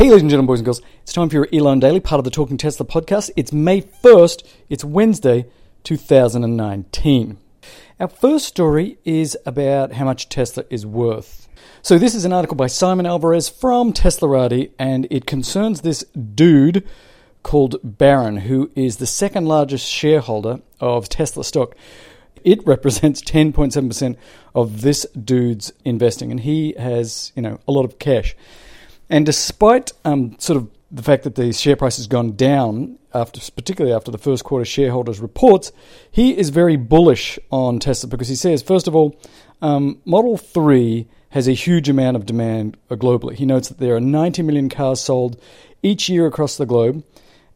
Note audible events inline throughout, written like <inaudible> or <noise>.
Hey, ladies and gentlemen, boys and girls, it's time for your Elon Daily, part of the Talking Tesla podcast. It's May 1st, it's Wednesday, 2019. Our first story is about how much Tesla is worth. So, this is an article by Simon Alvarez from Teslarati, and it concerns this dude called Baron, who is the second largest shareholder of Tesla stock. It <laughs> represents 10.7% of this dude's investing, and he has, you know, a lot of cash. And despite um, sort of the fact that the share price has gone down after, particularly after the first quarter shareholders reports, he is very bullish on Tesla because he says, first of all, um, Model Three has a huge amount of demand globally. He notes that there are 90 million cars sold each year across the globe.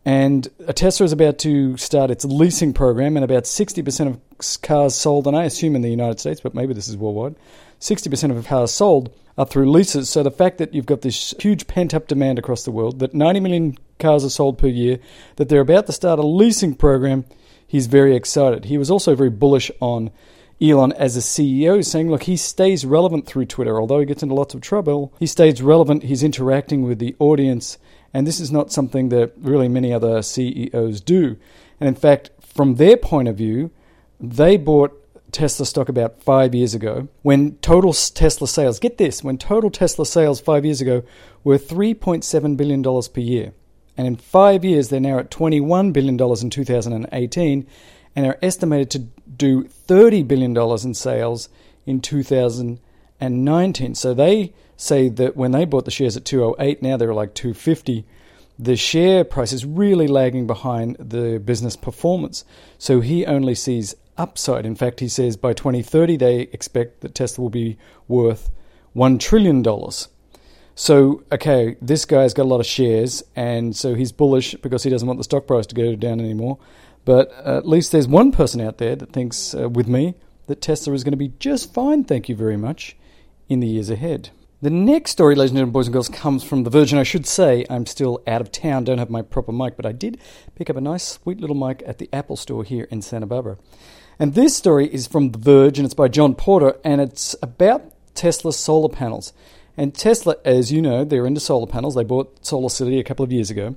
And Tesla is about to start its leasing program, and about 60% of cars sold, and I assume in the United States, but maybe this is worldwide, 60% of cars sold are through leases. So the fact that you've got this huge pent up demand across the world, that 90 million cars are sold per year, that they're about to start a leasing program, he's very excited. He was also very bullish on Elon as a CEO, saying, look, he stays relevant through Twitter. Although he gets into lots of trouble, he stays relevant. He's interacting with the audience. And this is not something that really many other CEOs do. And in fact, from their point of view, they bought Tesla stock about five years ago when total Tesla sales, get this, when total Tesla sales five years ago were $3.7 billion per year. And in five years, they're now at $21 billion in 2018 and are estimated to do $30 billion in sales in 2019. So they say that when they bought the shares at 208, now they're like 250 the share price is really lagging behind the business performance. So he only sees upside. In fact, he says by 2030 they expect that Tesla will be worth $1 trillion. So, okay, this guy's got a lot of shares, and so he's bullish because he doesn't want the stock price to go down anymore. But at least there's one person out there that thinks, uh, with me, that Tesla is going to be just fine, thank you very much, in the years ahead. The next story, ladies and gentlemen, boys and girls, comes from The Verge. I should say I'm still out of town, don't have my proper mic, but I did pick up a nice, sweet little mic at the Apple store here in Santa Barbara. And this story is from The Verge, and it's by Jon Porter, and it's about Tesla solar panels. And Tesla, as you know, they're into solar panels. They bought SolarCity a couple of years ago.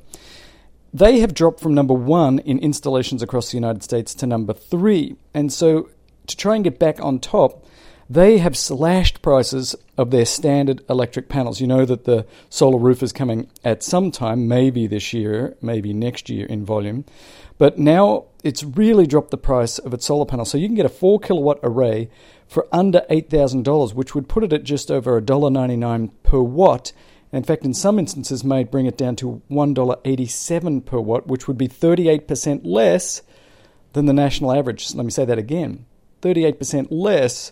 They have dropped from number one in installations across the United States to number three. And so, to try and get back on top, they have slashed prices of their standard electric panels. You know that the solar roof is coming at some time, maybe this year, maybe next year in volume. But now it's really dropped the price of its solar panel. So you can get a 4 kilowatt array for under $8,000, which would put it at just over $1.99 per watt. in fact, in some instances, may bring it down to $1.87 per watt, which would be 38% less than the national average. Let me say that again 38% less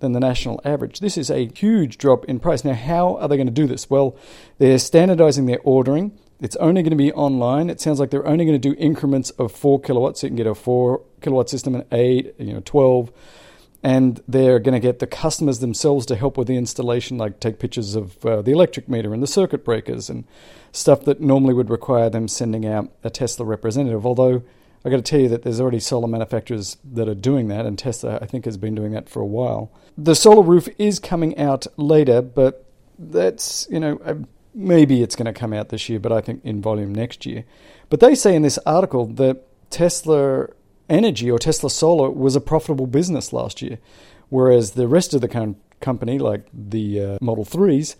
than the national average. This is a huge drop in price. Now, how are they going to do this? Well, they're standardizing their ordering. It's only going to be online. It sounds like they're only going to do increments of four kilowatts. So you can get a four kilowatt system, an eight, you know, 12. And they're going to get the customers themselves to help with the installation, like take pictures of uh, the electric meter and the circuit breakers and stuff that normally would require them sending out a Tesla representative. Although I got to tell you that there's already solar manufacturers that are doing that, and Tesla, I think, has been doing that for a while. The solar roof is coming out later, but that's, you know, uh, maybe it's going to come out this year, but I think in volume next year. But they say in this article that Tesla Energy or Tesla Solar was a profitable business last year, whereas the rest of the com- company, like the uh, Model 3s,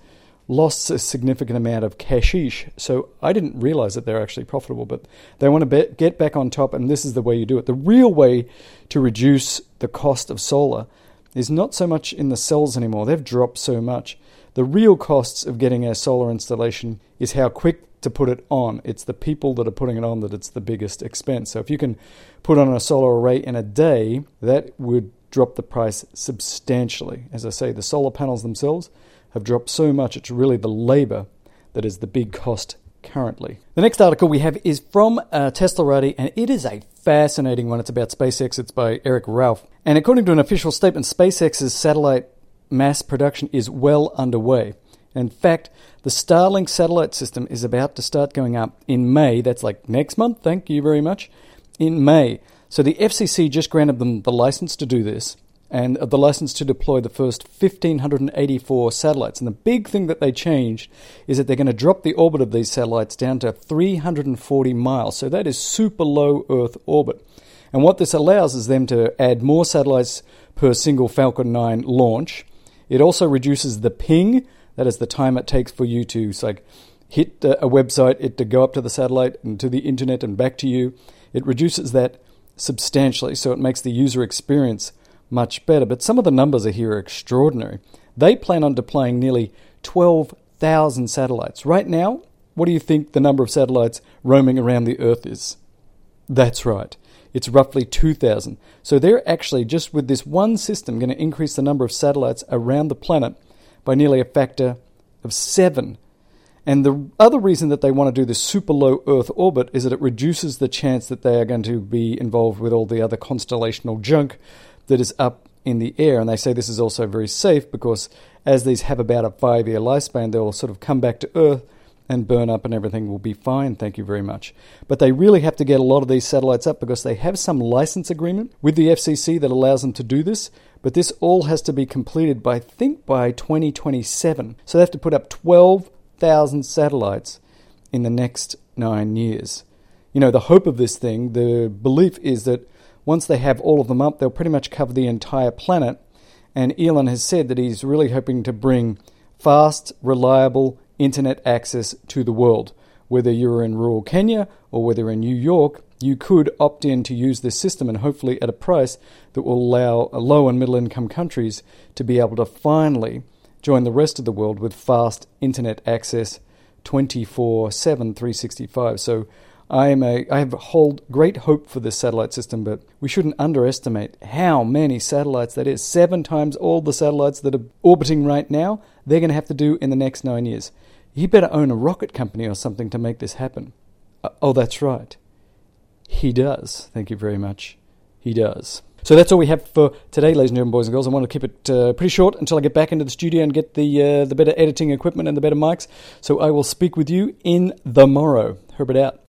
lost a significant amount of cashish. So I didn't realize that they're actually profitable, but they want to be- get back on top, and this is the way you do it. The real way to reduce the cost of solar is not so much in the cells anymore, they've dropped so much. The real costs of getting a solar installation is how quick to put it on. It's the people that are putting it on that it's the biggest expense. So if you can put on a solar array in a day, that would drop the price substantially. As I say, the solar panels themselves have dropped so much, it's really the labor that is the big cost currently. The next article we have is from uh, Teslarati, and it is a fascinating one. It's about SpaceX. It's by Eric Ralph. And according to an official statement, SpaceX's satellite mass production is well underway. In fact, the Starlink satellite system is about to start going up in May. That's like next month. Thank you very much. In May. So the FCC just granted them the license to do this. And the license to deploy the first 1,584 satellites. And the big thing that they changed is that they're going to drop the orbit of these satellites down to 340 miles. So that is super low Earth orbit. And what this allows is them to add more satellites per single Falcon 9 launch. It also reduces the ping, that is the time it takes for you to like hit uh, a website, it to go up to the satellite and to the internet and back to you. It reduces that substantially, so it makes the user experience much better. But some of the numbers are here are extraordinary. They plan on deploying nearly 12,000 satellites. Right now, what do you think the number of satellites roaming around the Earth is? That's right. It's roughly 2,000. So they're actually, just with this one system, going to increase the number of satellites around the planet by nearly a factor of seven. And the other reason that they want to do this super low Earth orbit is that it reduces the chance that they are going to be involved with all the other constellational junk that is up in the air. And they say this is also very safe because as these have about a five year lifespan, they'll sort of come back to Earth and burn up and everything will be fine. Thank you very much. But they really have to get a lot of these satellites up because they have some license agreement with the FCC that allows them to do this. But this all has to be completed by, I think, by 2027. So they have to put up 12,000 satellites in the next nine years. You know, the hope of this thing, the belief is that once they have all of them up, they'll pretty much cover the entire planet. And Elon has said that he's really hoping to bring fast, reliable internet access to the world. Whether you're in rural Kenya or whether in New York, you could opt in to use this system and hopefully at a price that will allow low and middle income countries to be able to finally join the rest of the world with fast internet access 24 7, 365. So I am a I have hold great hope for this satellite system, but we shouldn't underestimate how many satellites that is. Seven times all the satellites that are orbiting right now, they're going to have to do in the next nine years. You better own a rocket company or something to make this happen. Uh, oh, that's right. He does. Thank you very much. He does. So that's all we have for today, ladies and gentlemen, boys and girls. I want to keep it uh, pretty short until I get back into the studio and get the uh, the better editing equipment and the better mics. So I will speak with you in the morrow. Herbert out.